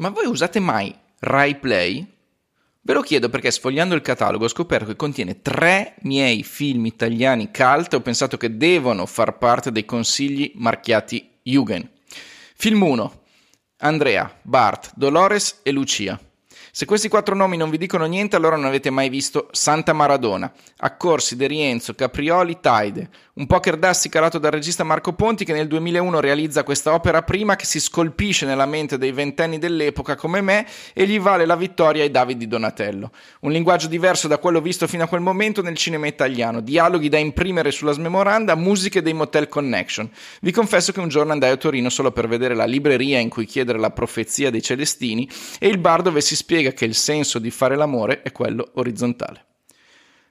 Ma voi usate mai Rai Play? Ve lo chiedo perché sfogliando il catalogo ho scoperto che contiene tre miei film italiani cult e ho pensato che devono far parte dei consigli marchiati Jugend. Film 1. Andrea, Bart, Dolores e Lucia. Se questi quattro nomi non vi dicono niente, allora non avete mai visto Santa Maradona, Accorsi, De Rienzo, Caprioli, Taide, un poker d'assi calato dal regista Marco Ponti che nel 2001 realizza questa opera prima che si scolpisce nella mente dei ventenni dell'epoca come me e gli vale la vittoria ai Davidi Donatello. Un linguaggio diverso da quello visto fino a quel momento nel cinema italiano, dialoghi da imprimere sulla smemoranda, musiche dei Motel Connection. Vi confesso che un giorno andai a Torino solo per vedere la libreria in cui chiedere la profezia dei Celestini e il bar dove si spiega spiega che il senso di fare l'amore è quello orizzontale.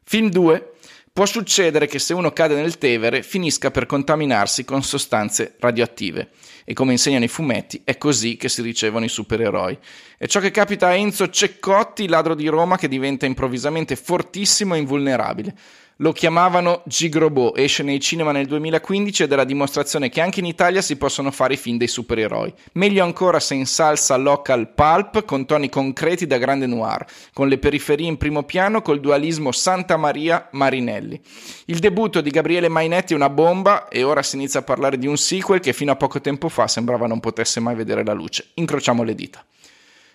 Film 2. Può succedere che se uno cade nel Tevere finisca per contaminarsi con sostanze radioattive. E come insegnano i fumetti, è così che si ricevono i supereroi. È ciò che capita a Enzo Ceccotti, ladro di Roma, che diventa improvvisamente fortissimo e invulnerabile. Lo chiamavano Gigrobo, esce nei cinema nel 2015 ed è la dimostrazione che anche in Italia si possono fare i film dei supereroi. Meglio ancora se in salsa local pulp con toni concreti da grande noir, con le periferie in primo piano col dualismo Santa Maria Marinelli. Il debutto di Gabriele Mainetti è una bomba e ora si inizia a parlare di un sequel che fino a poco tempo fa sembrava non potesse mai vedere la luce. Incrociamo le dita.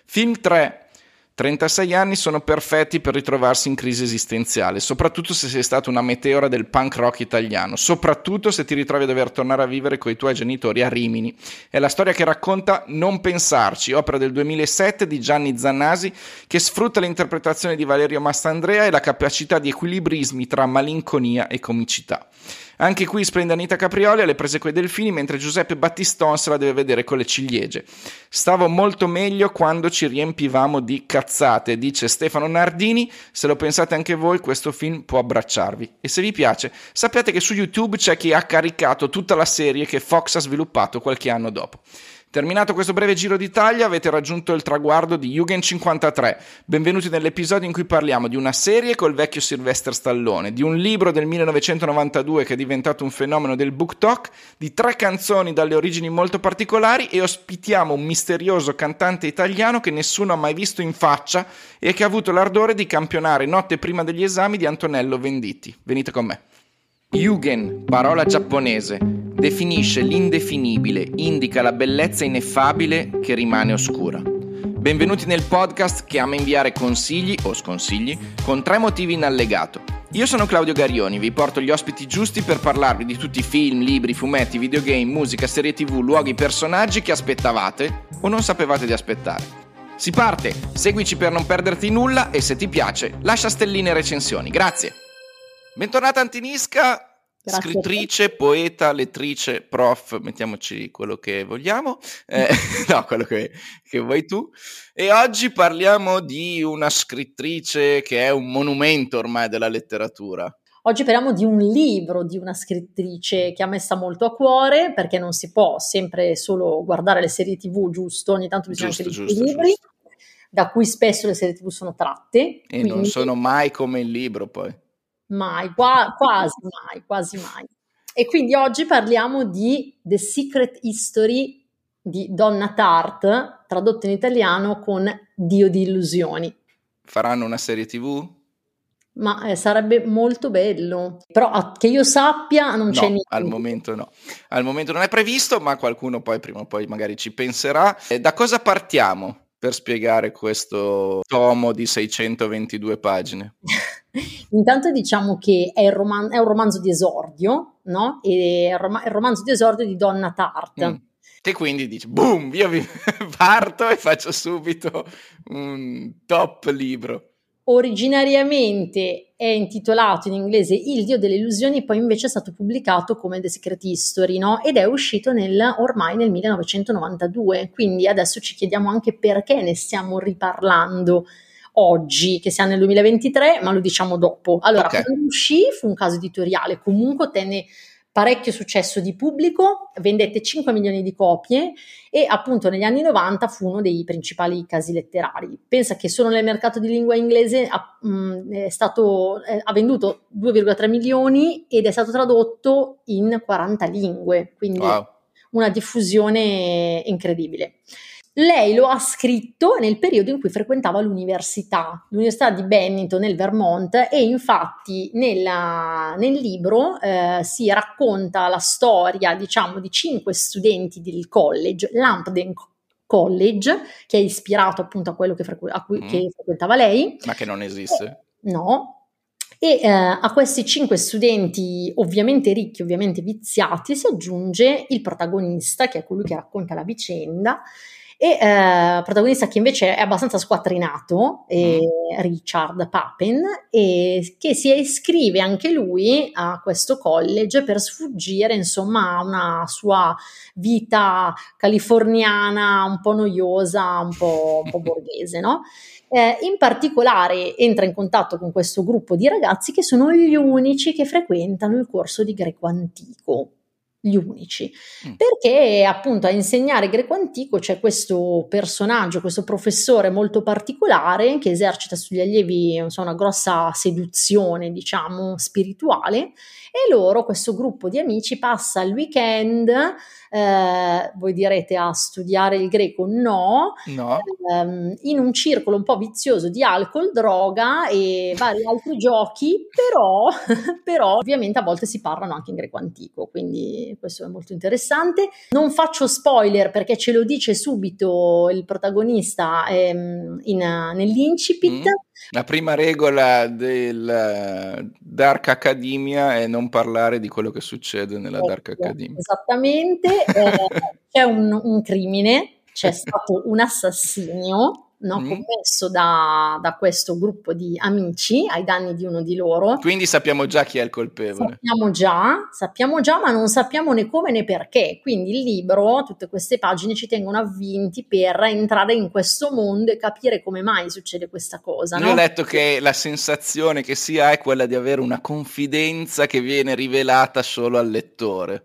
Film 3 36 anni sono perfetti per ritrovarsi in crisi esistenziale, soprattutto se sei stato una meteora del punk rock italiano, soprattutto se ti ritrovi a dover tornare a vivere con i tuoi genitori a Rimini. È la storia che racconta Non pensarci, opera del 2007 di Gianni Zannasi, che sfrutta l'interpretazione di Valerio Mastandrea e la capacità di equilibrismi tra malinconia e comicità. Anche qui splende Anita Caprioli alle prese coi delfini, mentre Giuseppe Battiston se la deve vedere con le ciliegie. Stavo molto meglio quando ci riempivamo di cazzate, dice Stefano Nardini. Se lo pensate anche voi, questo film può abbracciarvi. E se vi piace, sappiate che su YouTube c'è chi ha caricato tutta la serie che Fox ha sviluppato qualche anno dopo. Terminato questo breve giro d'Italia, avete raggiunto il traguardo di Jugend 53. Benvenuti nell'episodio in cui parliamo di una serie col vecchio Sylvester Stallone, di un libro del 1992 che è diventato un fenomeno del book talk, di tre canzoni dalle origini molto particolari e ospitiamo un misterioso cantante italiano che nessuno ha mai visto in faccia e che ha avuto l'ardore di campionare notte prima degli esami di Antonello Venditti. Venite con me. Yugen, parola giapponese, definisce l'indefinibile, indica la bellezza ineffabile che rimane oscura. Benvenuti nel podcast che ama inviare consigli o sconsigli con tre motivi in allegato. Io sono Claudio Garioni, vi porto gli ospiti giusti per parlarvi di tutti i film, libri, fumetti, videogame, musica, serie tv, luoghi, personaggi che aspettavate o non sapevate di aspettare. Si parte, seguici per non perderti nulla e se ti piace lascia stelline e recensioni. Grazie! Bentornata Antinisca, Grazie scrittrice, poeta, lettrice, prof, mettiamoci quello che vogliamo, eh, no, quello che, che, vuoi tu. E oggi parliamo di una scrittrice che è un monumento ormai della letteratura. Oggi parliamo di un libro di una scrittrice che ha messa molto a cuore perché non si può sempre solo guardare le serie tv, giusto? Ogni tanto bisogna giusto, anche leggere i libri. Giusto. Da cui spesso le serie TV sono tratte. E quindi... non sono mai come il libro, poi. Mai, qua, quasi mai, quasi mai. E quindi oggi parliamo di The Secret History di Donna Tart, tradotto in italiano con Dio di illusioni. Faranno una serie TV? Ma eh, sarebbe molto bello, però a, che io sappia non no, c'è niente. Al momento no, al momento non è previsto, ma qualcuno poi prima o poi magari ci penserà. E da cosa partiamo? Per spiegare questo tomo di 622 pagine? Intanto diciamo che è, roman- è, un romanzo di esordio, no? E è il, rom- il romanzo di esordio di Donna Tart. Mm. E quindi dici, boom, io vi parto e faccio subito un top libro originariamente è intitolato in inglese Il Dio delle illusioni, poi invece è stato pubblicato come The Secret History, no? Ed è uscito nel, ormai nel 1992, quindi adesso ci chiediamo anche perché ne stiamo riparlando oggi, che siamo nel 2023, ma lo diciamo dopo. Allora, okay. quando uscì fu un caso editoriale, comunque tenne parecchio successo di pubblico, vendette 5 milioni di copie e appunto negli anni 90 fu uno dei principali casi letterari. Pensa che solo nel mercato di lingua inglese ha, mh, mm, stato, eh, ha venduto 2,3 milioni ed è stato tradotto in 40 lingue, quindi wow. una diffusione incredibile. Lei lo ha scritto nel periodo in cui frequentava l'università, l'università di Bennington nel Vermont e infatti nella, nel libro eh, si racconta la storia diciamo di cinque studenti del college, Lampden College, che è ispirato appunto a quello che, frequ- a cui, mm. che frequentava lei. Ma che non esiste. Eh, no, e eh, a questi cinque studenti, ovviamente ricchi, ovviamente viziati, si aggiunge il protagonista, che è colui che racconta la vicenda, e eh, protagonista che invece è abbastanza squattrinato, è mm. Richard Papen, e che si iscrive anche lui a questo college per sfuggire insomma a una sua vita californiana un po' noiosa, un po', un po borghese, no? Eh, in particolare entra in contatto con questo gruppo di ragazzi che sono gli unici che frequentano il corso di greco antico gli unici, mm. perché appunto a insegnare greco antico c'è questo personaggio, questo professore molto particolare che esercita sugli allievi insomma, una grossa seduzione, diciamo, spirituale e loro, questo gruppo di amici, passa il weekend eh, voi direte a studiare il greco? No, no. Ehm, in un circolo un po' vizioso di alcol, droga e vari altri giochi, però, però ovviamente a volte si parlano anche in greco antico, quindi questo è molto interessante. Non faccio spoiler perché ce lo dice subito il protagonista ehm, in, nell'incipit. Mm. La prima regola del Dark Academia è non parlare di quello che succede nella ecco, Dark Academia. Esattamente, eh, c'è un, un, crimine, c'è stato un assassinio no, mm. commesso da, da, questo gruppo di amici ai danni di uno di loro. Quindi sappiamo già chi è il colpevole. Sappiamo già, sappiamo già, ma non sappiamo né come né perché. Quindi il libro, tutte queste pagine ci tengono avvinti per entrare in questo mondo e capire come mai succede questa cosa. Io ho letto che la sensazione che si ha è quella di avere una confidenza che viene rivelata solo al lettore.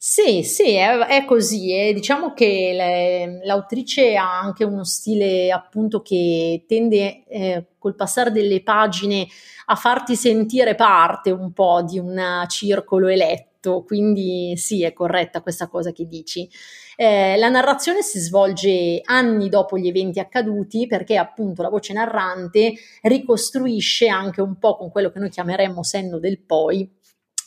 Sì, sì, è, è così. E diciamo che le, l'autrice ha anche uno stile appunto che tende eh, col passare delle pagine a farti sentire parte un po' di un circolo eletto. Quindi sì, è corretta questa cosa che dici. Eh, la narrazione si svolge anni dopo gli eventi accaduti perché appunto la voce narrante ricostruisce anche un po' con quello che noi chiameremmo senno del poi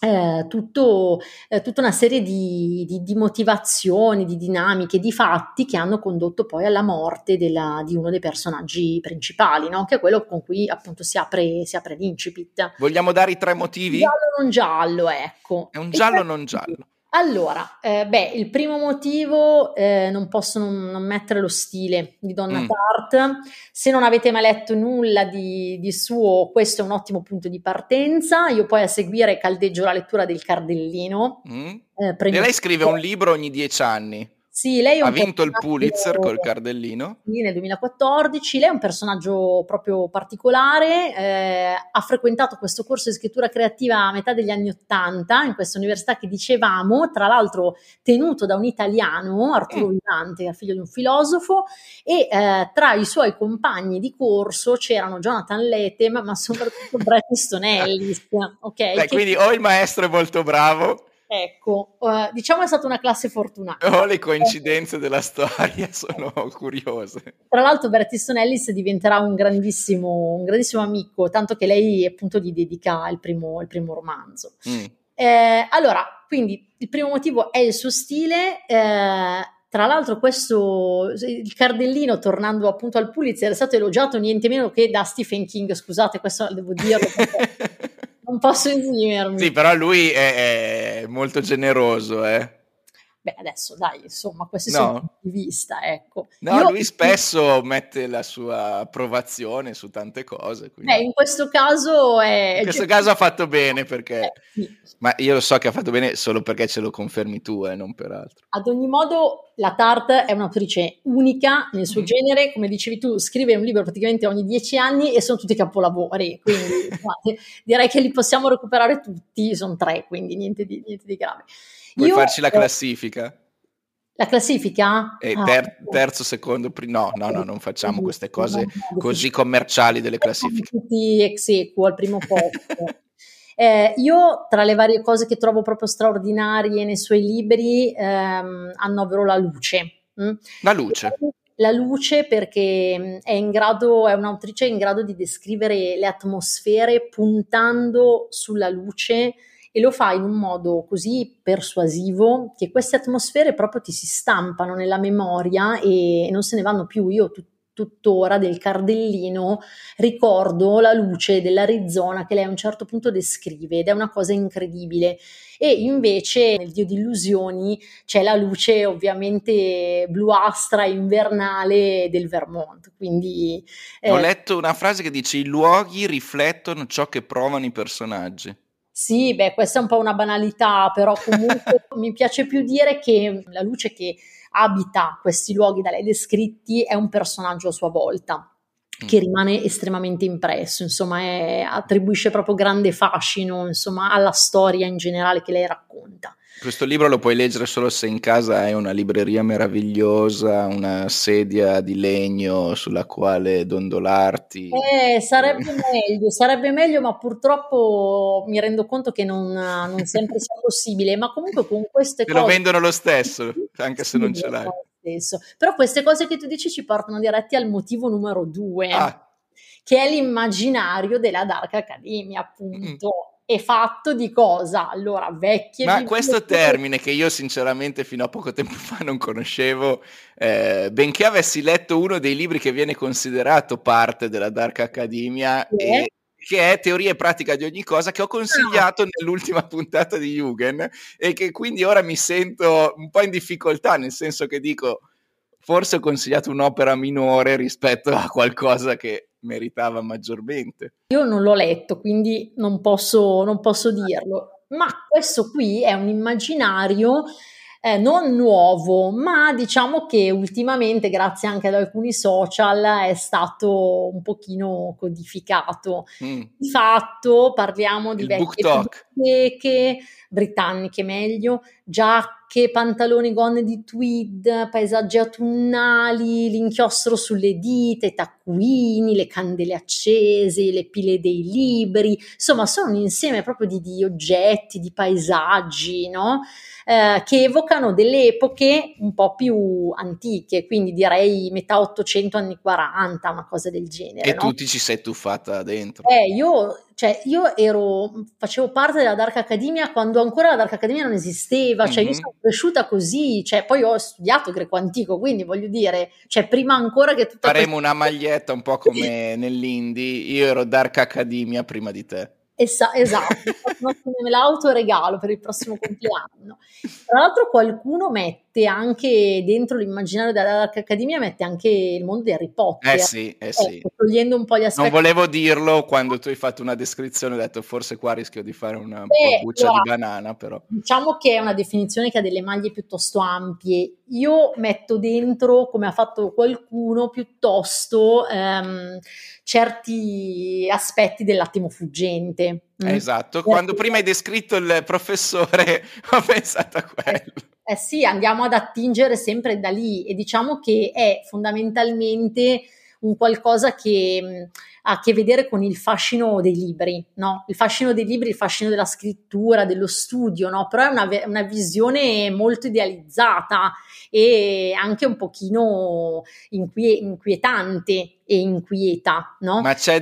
eh, tutto, eh, tutta una serie di, di, di, motivazioni, di dinamiche, di fatti che hanno condotto poi alla morte della, di uno dei personaggi principali, no? che è quello con cui appunto si apre, si apre l'incipit. Vogliamo dare i tre motivi? Giallo non giallo, ecco. È un giallo non giallo. Allora, eh, beh, il primo motivo, eh, non posso non, non, mettere lo stile di Donna mm. Tart. Se non avete mai letto nulla di, di, suo, questo è un ottimo punto di partenza. Io poi a seguire caldeggio la lettura del Cardellino. Mm. Eh, e lei scrive un libro ogni dieci anni. Sì, lei ha vinto il Pulitzer col cardellino. Sì, nel 2014. Lei è un personaggio proprio particolare. Eh, ha frequentato questo corso di scrittura creativa a metà degli anni Ottanta in questa università che dicevamo, tra l'altro tenuto da un italiano, Arturo mm. Vivante, figlio di un filosofo, e eh, tra i suoi compagni di corso c'erano Jonathan Letem, ma Ellis. Okay, Beh. Quindi o il maestro è molto bravo Ecco, uh, diciamo è stata una classe fortunata. Oh, le coincidenze della storia sono curiose. Tra l'altro Bret Easton Ellis diventerà un grandissimo, un grandissimo amico, tanto che lei appunto gli dedica il primo, il primo romanzo. Mm. Eh, allora, quindi il primo motivo è il suo stile. Eh, tra l'altro, questo il cardellino, tornando appunto al Pulitzer, è stato elogiato niente meno che da Stephen King. Scusate, questo devo dirlo. non posso esimermi. Sì, però lui è, è molto generoso, eh. Beh, adesso dai, insomma, questi no. sono punti di vista, ecco. No, Io... lui spesso mette la sua approvazione su tante cose. Quindi... Eh, in questo caso è... In questo caso ha fatto bene perché... Eh, sì. Ma io lo so che ha fatto bene solo perché ce lo confermi tu e eh, non per altro. Ad ogni modo, la Tarte è un'autrice unica nel suo mm. genere, come dicevi tu, scrive un libro praticamente ogni dieci anni e sono tutti capolavori, quindi direi che li possiamo recuperare tutti, sono tre, quindi niente di, niente di grave. Vuoi Io, farci la classifica? La classifica? E ah, ter- terzo, secondo, primo. No, no, no, non facciamo queste cose così commerciali delle classifiche. Tutti ex equo al primo posto. eh, io, tra le varie cose che trovo proprio straordinarie nei suoi libri, ehm, annovero la luce Mm? La luce. La luce perché mm, è in grado, è un'autrice in grado di descrivere le atmosfere puntando sulla luce e lo fa in un modo così persuasivo che queste atmosfere proprio ti si stampano nella memoria e non se ne vanno più. Io tut- tuttora del Cardellino ricordo la luce dell'Arizona che lei a un certo punto descrive ed è una cosa incredibile. E invece nel Dio di illusioni c'è la luce ovviamente bluastra invernale del Vermont. Quindi, eh, Ho letto una frase che dice i luoghi riflettono ciò che provano i personaggi. Sì, beh, questa è un po' una banalità, però comunque mi piace più dire che la luce che abita questi luoghi da lei descritti è un personaggio a sua volta. Che rimane estremamente impresso, insomma, è, attribuisce proprio grande fascino, insomma, alla storia in generale che lei racconta. Questo libro lo puoi leggere solo se in casa hai una libreria meravigliosa, una sedia di legno sulla quale dondolarti. Eh, sarebbe meglio, sarebbe meglio, ma purtroppo mi rendo conto che non, non sempre sia possibile. Ma comunque con queste Te cose... lo vendono lo stesso, anche se non ce l'hai. Stesso. Però queste cose che tu dici ci portano diretti al motivo numero due. Ah. Che è l'immaginario della Dark Academy, appunto. Mm è fatto di cosa? Allora, vecchie. Ma questo termine che io sinceramente fino a poco tempo fa non conoscevo, eh, benché avessi letto uno dei libri che viene considerato parte della Dark Academia sì. e che è teoria e pratica di ogni cosa che ho consigliato ah. nell'ultima puntata di Jugend e che quindi ora mi sento un po' in difficoltà, nel senso che dico forse ho consigliato un'opera minore rispetto a qualcosa che meritava maggiormente. Io non l'ho letto, quindi non posso, non posso dirlo, ma questo qui è un immaginario eh, non nuovo, ma diciamo che ultimamente, grazie anche ad alcuni social, è stato un pochino codificato. Mm. Di fatto parliamo di Il vecchie britanniche meglio, giacche, pantaloni gonne di tweed, paesaggi autunnali, l'inchiostro sulle dita, i taccuini, le candele accese, le pile dei libri, insomma sono un insieme proprio di, di oggetti, di paesaggi, no? Eh, che evocano delle epoche un po' più antiche, quindi direi metà 800 anni 40, una cosa del genere. E no? tu ti ci sei tuffata dentro. Eh, io, cioè, io ero, facevo parte della Dark Academia quando ancora la Dark Academia non esisteva, cioè mm-hmm. io sono cresciuta così, cioè, poi ho studiato greco antico, quindi voglio dire, cioè, prima ancora che tutto... Faremo questa... una maglietta un po' come nell'indie, io ero Dark Academia prima di te. Esa- esatto, me l'autoregalo per il prossimo compleanno. Tra l'altro qualcuno mette anche dentro l'immaginario della Dark Academia, mette anche il mondo di Harry Potter. Eh sì, eh sì. Ecco, togliendo un po' gli aspetti. Non volevo dirlo quando tu hai fatto una descrizione, ho detto forse qua rischio di fare una Beh, buccia allora, di banana, però. Diciamo che è una definizione che ha delle maglie piuttosto ampie. Io metto dentro, come ha fatto qualcuno, piuttosto... Um, certi aspetti dell'attimo fuggente. Mm. Esatto, quando prima hai descritto il professore ho pensato a quello. Eh, sì, andiamo ad attingere sempre da lì e diciamo che è fondamentalmente un qualcosa che mh, ha a che vedere con il fascino dei libri, no? Il fascino dei libri, il fascino della scrittura, dello studio, no? Però è una, una visione molto idealizzata e anche un pochino inquie- inquietante e inquieta, no? Ma c'è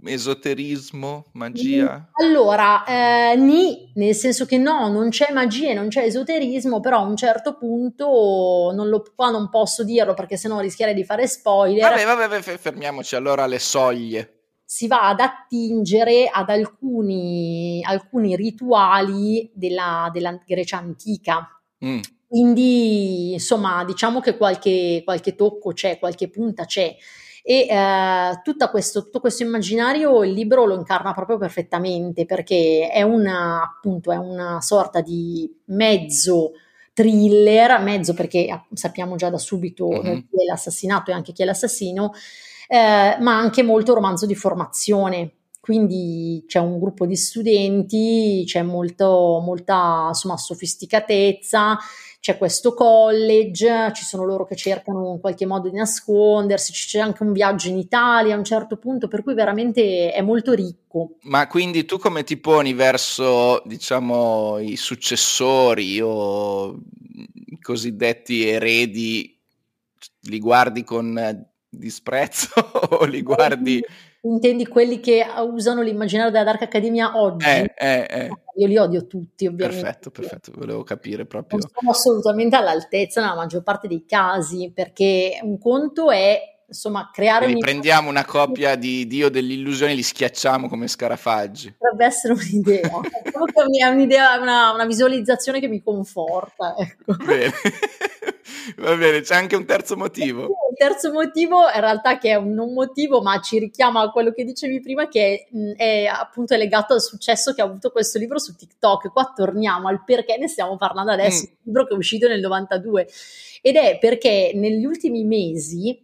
dell'esoterismo, magia? Allora, eh, ni, nel senso che no, non c'è magia, non c'è esoterismo, però a un certo punto, non lo, qua non posso dirlo perché sennò rischierei di fare spoiler. Vabbè, vabbè, vabbè fermiamoci allora alle soglie si va ad attingere ad alcuni, alcuni rituali della, della Grecia antica. Mm. Quindi, insomma, diciamo che qualche, qualche tocco c'è, qualche punta c'è. E eh, questo, tutto questo immaginario il libro lo incarna proprio perfettamente perché è una, appunto, è una sorta di mezzo thriller, mezzo perché ah, sappiamo già da subito mm-hmm. chi è l'assassinato e anche chi è l'assassino, eh, ma anche molto romanzo di formazione quindi c'è un gruppo di studenti, c'è molto, molta insomma, sofisticatezza, c'è questo college, ci sono loro che cercano in qualche modo di nascondersi, c'è anche un viaggio in Italia a un certo punto, per cui veramente è molto ricco. Ma quindi tu come ti poni verso, diciamo, i successori o cosiddetti eredi li guardi con disprezzo o li guardi... Intendi quelli che usano l'immaginario della Dark Academia oggi? Eh, eh, eh. Io li odio tutti, ovviamente. Perfetto, perfetto, volevo capire proprio. Non sono assolutamente all'altezza nella maggior parte dei casi, perché un conto è insomma, creare Quindi prendiamo una coppia di Dio delle illusioni e li schiacciamo come scarafaggi. Potrebbe essere un'idea. è un'idea, una, una, visualizzazione che mi conforta. Ecco. Bene. Va bene, c'è anche un terzo motivo. Terzo motivo, in realtà, che è un non motivo, ma ci richiama a quello che dicevi prima, che è, è appunto legato al successo che ha avuto questo libro su TikTok. Qua torniamo al perché ne stiamo parlando adesso. Mm. Un libro che è uscito nel 92 ed è perché negli ultimi mesi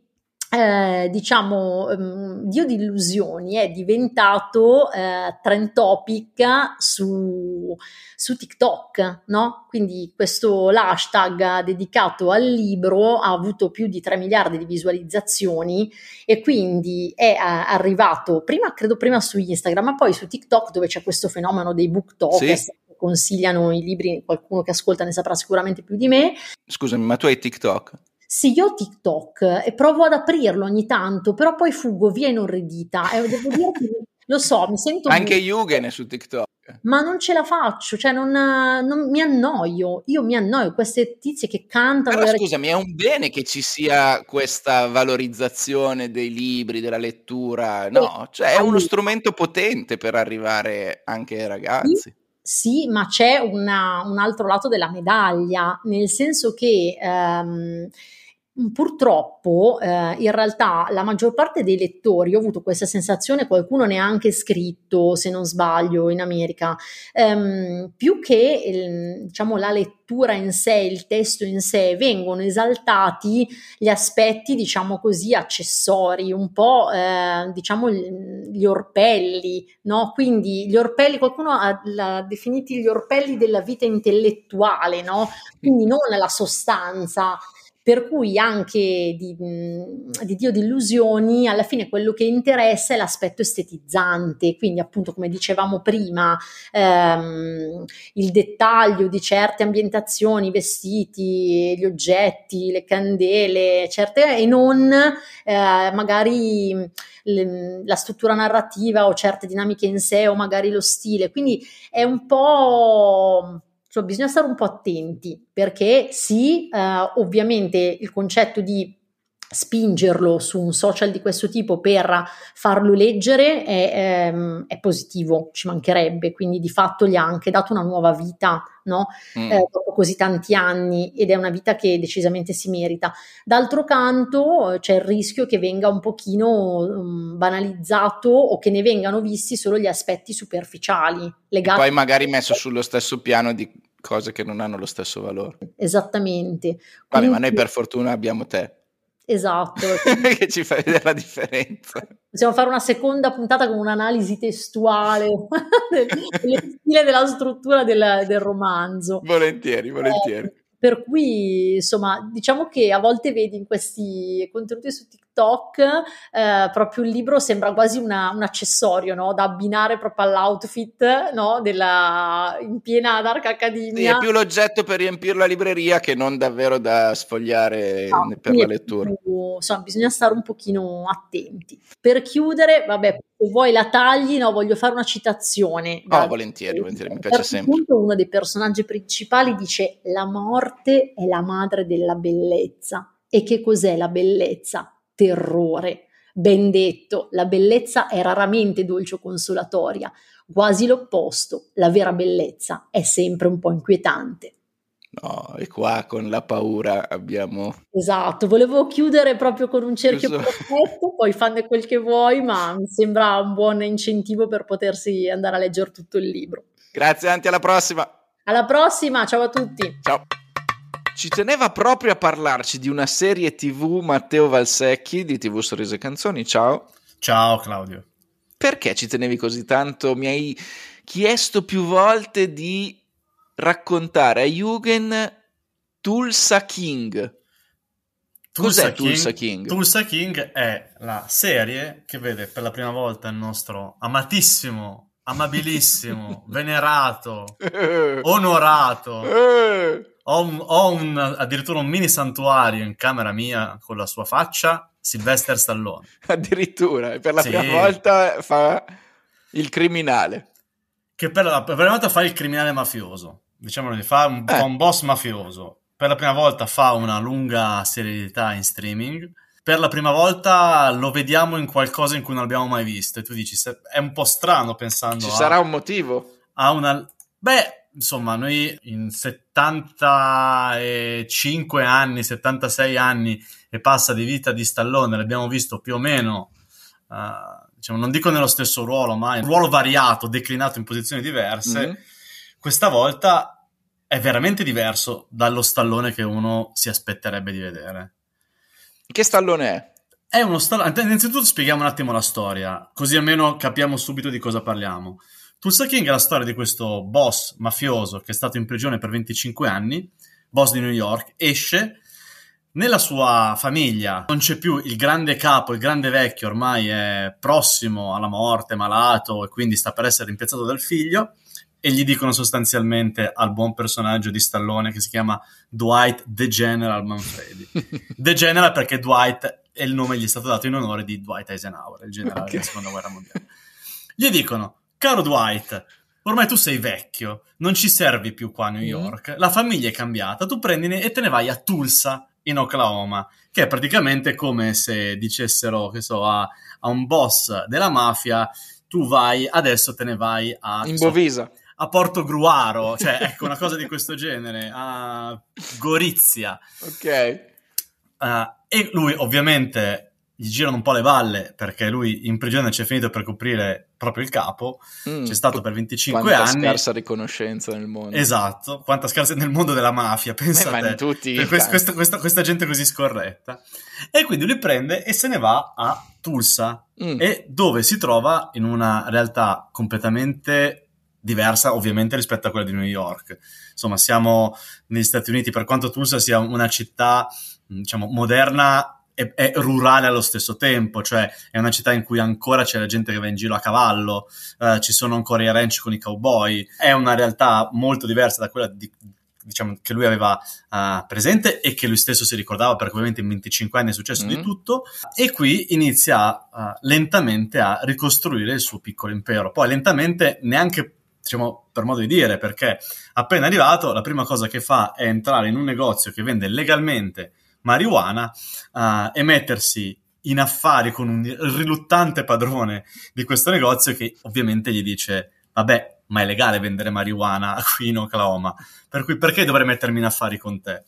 eh, diciamo, um, Dio di illusioni è diventato eh, trend topic su, su TikTok, no? Quindi questo hashtag dedicato al libro ha avuto più di 3 miliardi di visualizzazioni e quindi è eh, arrivato prima, credo prima su Instagram, ma poi su TikTok dove c'è questo fenomeno dei booktoker. Sì consigliano i libri, qualcuno che ascolta ne saprà sicuramente più di me. Scusami, ma tu hai TikTok? Sì, io ho TikTok e provo ad aprirlo ogni tanto, però poi fuggo via inorridita. E devo dire che lo so, mi sento. Anche Yugen è su TikTok. Ma non ce la faccio, cioè non, non, mi annoio. Io mi annoio. Queste tizie che cantano. Però scusami, è un bene che ci sia questa valorizzazione dei libri, della lettura, no? Cioè è uno strumento potente per arrivare anche ai ragazzi. Sì sì, ma c'è una, un altro lato della medaglia, nel senso che ehm, Purtroppo, eh, in realtà, la maggior parte dei lettori, ho avuto questa sensazione, qualcuno ne ha anche scritto, se non sbaglio, in America, ehm, più che il, diciamo, la lettura in sé, il testo in sé, vengono esaltati gli aspetti, diciamo così, accessori, un po', eh, diciamo, gli orpelli, no? Quindi gli orpelli, qualcuno ha, ha definiti gli orpelli della vita intellettuale, no? Quindi non la sostanza per cui anche di, di Dio di illusioni alla fine quello che interessa è l'aspetto estetizzante, quindi appunto come dicevamo prima ehm, il dettaglio di certe ambientazioni, i vestiti, gli oggetti, le candele, certe, e non eh, magari la struttura narrativa o certe dinamiche in sé o magari lo stile, quindi è un po' Cioè, bisogna stare un po' attenti perché sì, eh, ovviamente il concetto di spingerlo su un social di questo tipo per farlo leggere è, ehm, è, positivo, ci mancherebbe, quindi di fatto gli ha anche dato una nuova vita, no? Mm. Eh, dopo così tanti anni ed è una vita che decisamente si merita. D'altro canto c'è il rischio che venga un pochino um, banalizzato o che ne vengano visti solo gli aspetti superficiali. Legati e poi magari messo sullo stesso piano di cose che non hanno lo stesso valore. Esattamente. Vabbè, Quindi... ma noi per fortuna abbiamo te. Esatto. che ci fa vedere la differenza. Possiamo fare una seconda puntata con un'analisi testuale del, stile della struttura del, del romanzo. Volentieri, volentieri. Eh, per cui, insomma, diciamo che a volte vedi in questi contenuti su TikTok eh, proprio il libro sembra quasi una, un accessorio, no? Da abbinare proprio all'outfit, no? Della, in piena Dark Academia. Sì, è più l'oggetto per riempire la libreria che non davvero da sfogliare no, per la lettura. Più, insomma, bisogna stare un pochino attenti. Per chiudere, vabbè, se vuoi la tagli, no, voglio fare una citazione. Oh, volentieri, volentieri, mi piace sempre. Punto, uno dei personaggi principali dice la morte è la madre della bellezza. E che cos'è la bellezza? Terrore. Ben detto, la bellezza è raramente dolce o consolatoria, quasi l'opposto, la vera bellezza è sempre un po' inquietante. No, e qua con la paura abbiamo... Esatto, volevo chiudere proprio con un cerchio Giusto. perfetto, poi fanne quel che vuoi, ma mi sembra un buon incentivo per potersi andare a leggere tutto il libro. Grazie Anti, alla prossima! Alla prossima, ciao a tutti! Ciao! Ci teneva proprio a parlarci di una serie tv Matteo Valsecchi di TV Sorrise Canzoni, ciao! Ciao Claudio! Perché ci tenevi così tanto? Mi hai chiesto più volte di raccontare a Jugend Tulsa King. Tulsa Cos'è King, Tulsa King? Tulsa King è la serie che vede per la prima volta il nostro amatissimo, amabilissimo, venerato, onorato ho, un, ho un, addirittura un mini santuario in camera mia con la sua faccia, Sylvester Stallone. Addirittura, per la sì. prima volta fa il criminale. Che per la, per la prima volta fa il criminale mafioso, diciamo fa un, eh. fa un boss mafioso. Per la prima volta fa una lunga serialità in streaming per la prima volta lo vediamo in qualcosa in cui non abbiamo mai visto. E tu dici, è un po' strano pensando. Ci a, sarà un motivo? A una. Beh, insomma, noi in 75 anni, 76 anni e passa di vita di Stallone, l'abbiamo visto più o meno. Uh, diciamo, non dico nello stesso ruolo, ma in un ruolo variato, declinato in posizioni diverse. Mm-hmm. Questa volta è veramente diverso dallo stallone che uno si aspetterebbe di vedere. Che stallone è? È uno stallone. Innanzitutto spieghiamo un attimo la storia, così almeno capiamo subito di cosa parliamo. Tulsa King è la storia di questo boss mafioso che è stato in prigione per 25 anni, boss di New York, esce. Nella sua famiglia non c'è più il grande capo, il grande vecchio, ormai è prossimo alla morte, malato e quindi sta per essere rimpiazzato dal figlio e gli dicono sostanzialmente al buon personaggio di Stallone che si chiama Dwight The General Manfredi. The General perché Dwight è il nome che gli è stato dato in onore di Dwight Eisenhower, il generale okay. della seconda guerra mondiale. Gli dicono, caro Dwight, ormai tu sei vecchio, non ci servi più qua a New mm. York, la famiglia è cambiata, tu prendine e te ne vai a Tulsa in Oklahoma, che è praticamente come se dicessero, che so, a, a un boss della mafia, tu vai, adesso te ne vai a... In Bovisa. So, a Porto Gruaro, cioè ecco una cosa di questo genere, a Gorizia. Ok. Uh, e lui ovviamente gli girano un po' le balle perché lui in prigione c'è finito per coprire proprio il capo, mm, c'è stato per 25 quanta anni. Quanta scarsa riconoscenza nel mondo. Esatto, quanta scarsa nel mondo della mafia, pensate. tutti per questa, questa, questa, questa, gente così scorretta. E quindi lui prende e se ne va a Tulsa, mm. e dove si trova in una realtà completamente diversa ovviamente rispetto a quella di New York. Insomma, siamo negli Stati Uniti, per quanto Tulsa sia una città, diciamo, moderna e, e, rurale allo stesso tempo, cioè è una città in cui ancora c'è la gente che va in giro a cavallo, eh, ci sono ancora i ranch con i cowboy, è una realtà molto diversa da quella di, diciamo, che lui aveva uh, presente e che lui stesso si ricordava perché ovviamente in 25 anni è successo mm-hmm. di tutto e qui inizia uh, lentamente a ricostruire il suo piccolo impero. Poi lentamente neanche diciamo per modo di dire, perché appena arrivato la prima cosa che fa è entrare in un negozio che vende legalmente marijuana uh, e mettersi in affari con un riluttante padrone di questo negozio che ovviamente gli dice vabbè ma è legale vendere marijuana qui in Oklahoma per cui perché dovrei mettermi in affari con te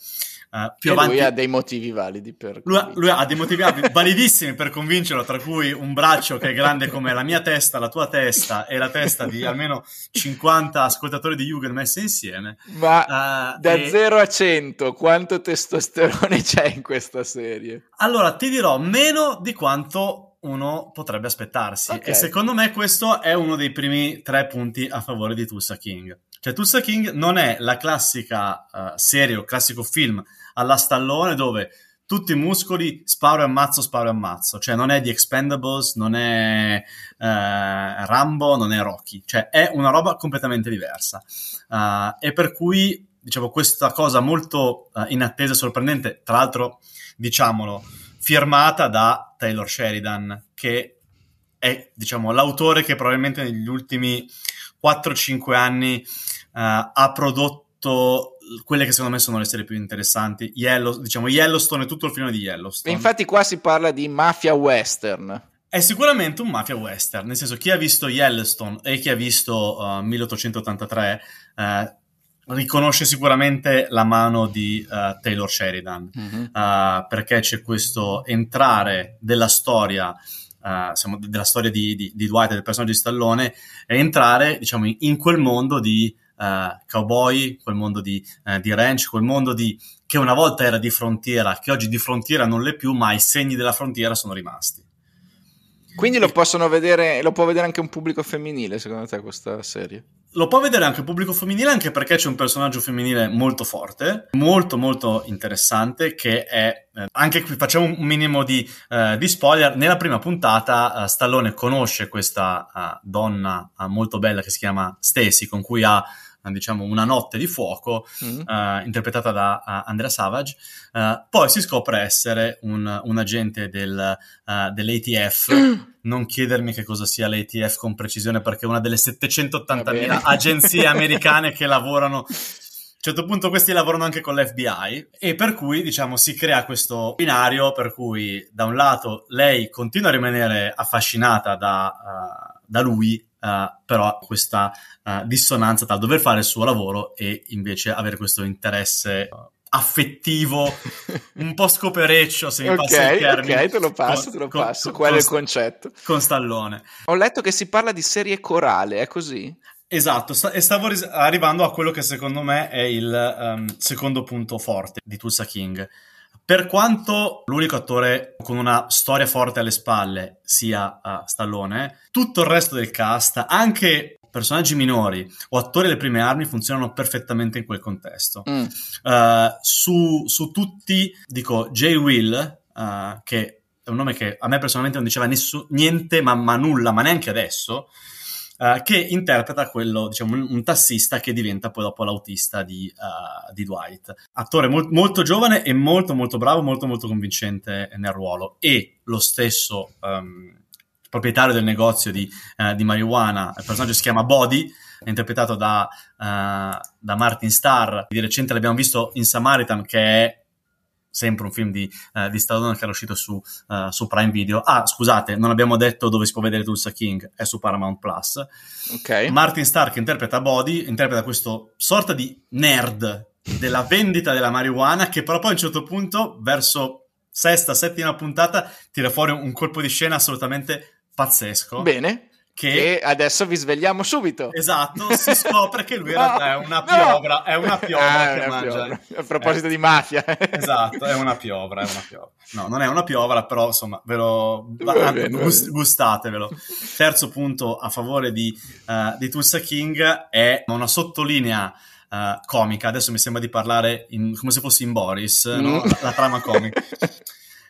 Uh, più avanti... lui ha dei motivi validi per lui ha, lui ha dei motivi validissimi per convincerlo tra cui un braccio che è grande come la mia testa, la tua testa e la testa di almeno 50 ascoltatori di Jugend messe insieme ma uh, da e... 0 a 100 quanto testosterone c'è in questa serie? allora ti dirò meno di quanto uno potrebbe aspettarsi okay. e secondo me questo è uno dei primi tre punti a favore di Tulsa King cioè Tulsa King non è la classica uh, serie o classico film alla stallone dove tutti i muscoli, sparo e ammazzo, sparo e ammazzo. Cioè non è The Expendables, non è eh, Rambo, non è Rocky. Cioè è una roba completamente diversa. Uh, e per cui, diciamo, questa cosa molto uh, inattesa e sorprendente, tra l'altro, diciamolo, firmata da Taylor Sheridan, che è, diciamo, l'autore che probabilmente negli ultimi 4-5 anni uh, ha prodotto quelle che secondo me sono le serie più interessanti. Yellow, diciamo Yellowstone e tutto il film di Yellowstone. Infatti, qua si parla di mafia western. È sicuramente un mafia western, nel senso chi ha visto Yellowstone e chi ha visto uh, 1883 uh, riconosce sicuramente la mano di uh, Taylor Sheridan mm-hmm. perché c'è questo entrare della storia Uh, siamo della storia di, di, di Dwight e del personaggio di Stallone e entrare diciamo in, in quel mondo di uh, cowboy, quel mondo di, uh, di ranch, quel mondo di, che una volta era di frontiera, che oggi di frontiera non l'è più, ma i segni della frontiera sono rimasti. Quindi lo possono vedere, lo può vedere anche un pubblico femminile, secondo te, questa serie? Lo può vedere anche un pubblico femminile, anche perché c'è un personaggio femminile molto forte, molto molto interessante, che è, eh, anche qui facciamo un minimo di, eh, di spoiler, nella prima puntata eh, Stallone conosce questa eh, donna eh, molto bella che si chiama Stacy, con cui ha diciamo, una notte di fuoco, mm. uh, interpretata da uh, Andrea Savage. Uh, poi si scopre essere un, un agente del, dell'ATF. Non chiedermi che cosa sia l'ATF con precisione, perché è una delle 780.000 agenzie americane che lavorano a un certo punto questi lavorano anche con l'FBI e per cui diciamo si crea questo binario per cui da un lato lei continua a rimanere affascinata da, uh, da lui Uh, però questa uh, dissonanza tra dover fare il suo lavoro e invece avere questo interesse uh, affettivo un po' scopereccio se mi okay, passa il termine ok te lo passo con, te lo passo con, quello con, è il concetto con Stallone ho letto che si parla di serie corale è così? Esatto, e stavo ris- arrivando a quello che secondo me è il um, secondo punto forte di Tulsa King. Per quanto l'unico attore con una storia forte alle spalle sia uh, Stallone, tutto il resto del cast, anche personaggi minori o attori delle prime armi funzionano perfettamente in quel contesto. Mm. Uh, su, su, tutti, dico, Jay Will, uh, che è un nome che a me personalmente non diceva nessu- niente, ma, ma nulla, ma neanche adesso, uh, che interpreta quello, diciamo, un, un, tassista che diventa poi dopo l'autista di, uh, di Dwight. Attore mol- molto giovane e molto molto bravo, molto molto convincente nel ruolo. E lo stesso um, proprietario del negozio di, uh, di marijuana, il personaggio si chiama Body, interpretato da, da Martin Starr. Di recente l'abbiamo visto in Samaritan, che è sempre un film di, uh, di Stallone che era uscito su, uh, su, Prime Video. Ah, scusate, non abbiamo detto dove si può vedere Tulsa King, è su Paramount Plus. Okay. Martin Stark interpreta Body, interpreta questo sorta di nerd della vendita della marijuana che però poi a un certo punto, verso sesta, settima puntata, tira fuori un colpo di scena assolutamente pazzesco. Bene che... che... adesso vi svegliamo subito. Esatto, si scopre che lui in realtà è una piovra, no. è una piovra ah, che mangia. Piovra. A proposito eh. di mafia. esatto, è una piovra, è una piovra. No, non è una piovra, però insomma, ve lo bene, gust- gustatevelo. Terzo punto a favore di, uh, di Tulsa King è una sottolinea uh, comica. Adesso mi sembra di parlare in, come se fossi in Boris, mm. no? la, la trama comica.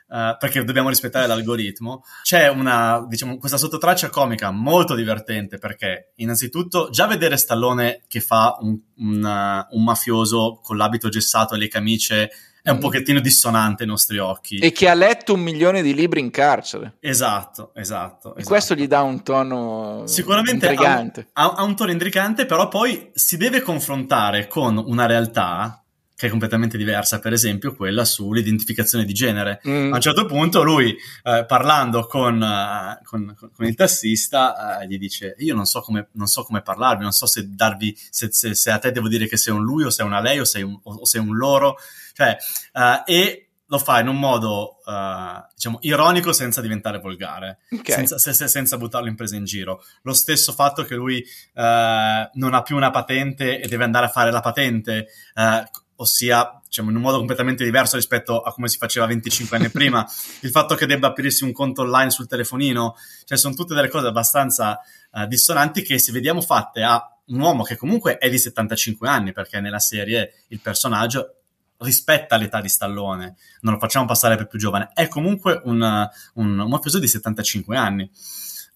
Uh, perché dobbiamo rispettare l'algoritmo. C'è una, diciamo, questa sottotraccia comica molto divertente perché, innanzitutto, già vedere Stallone che fa un, un, uh, un mafioso con l'abito gessato e le camicie è un mm. pochettino dissonante ai nostri occhi. E che ha letto un milione di libri in carcere. Esatto, esatto. esatto. questo gli dà un tono Sicuramente intrigante. Ha, ha un tono intrigante, però poi si deve confrontare con una realtà che è completamente diversa, per esempio quella sull'identificazione di genere. Mm. A un certo punto lui, eh, parlando con, uh, con, con, il tassista, uh, gli dice, io non so, come, non so come parlarvi, non so se darvi, se, se, se, a te devo dire che sei un lui o sei una lei o sei un, o sei un loro, cioè, uh, e lo fa in un modo, diciamo, ironico senza diventare volgare, okay. senza, se, se, senza, buttarlo in presa in giro. Lo stesso fatto che lui non ha più una patente e deve andare a fare la patente, ossia diciamo, in un modo completamente diverso rispetto a come si faceva 25 anni prima, il fatto che debba aprirsi un conto online sul telefonino, cioè sono tutte delle cose abbastanza uh, dissonanti che se vediamo fatte a un uomo che comunque è di 75 anni, perché nella serie il personaggio rispetta l'età di Stallone, non lo facciamo passare per più giovane, è comunque un, un, un mafioso di 75 anni.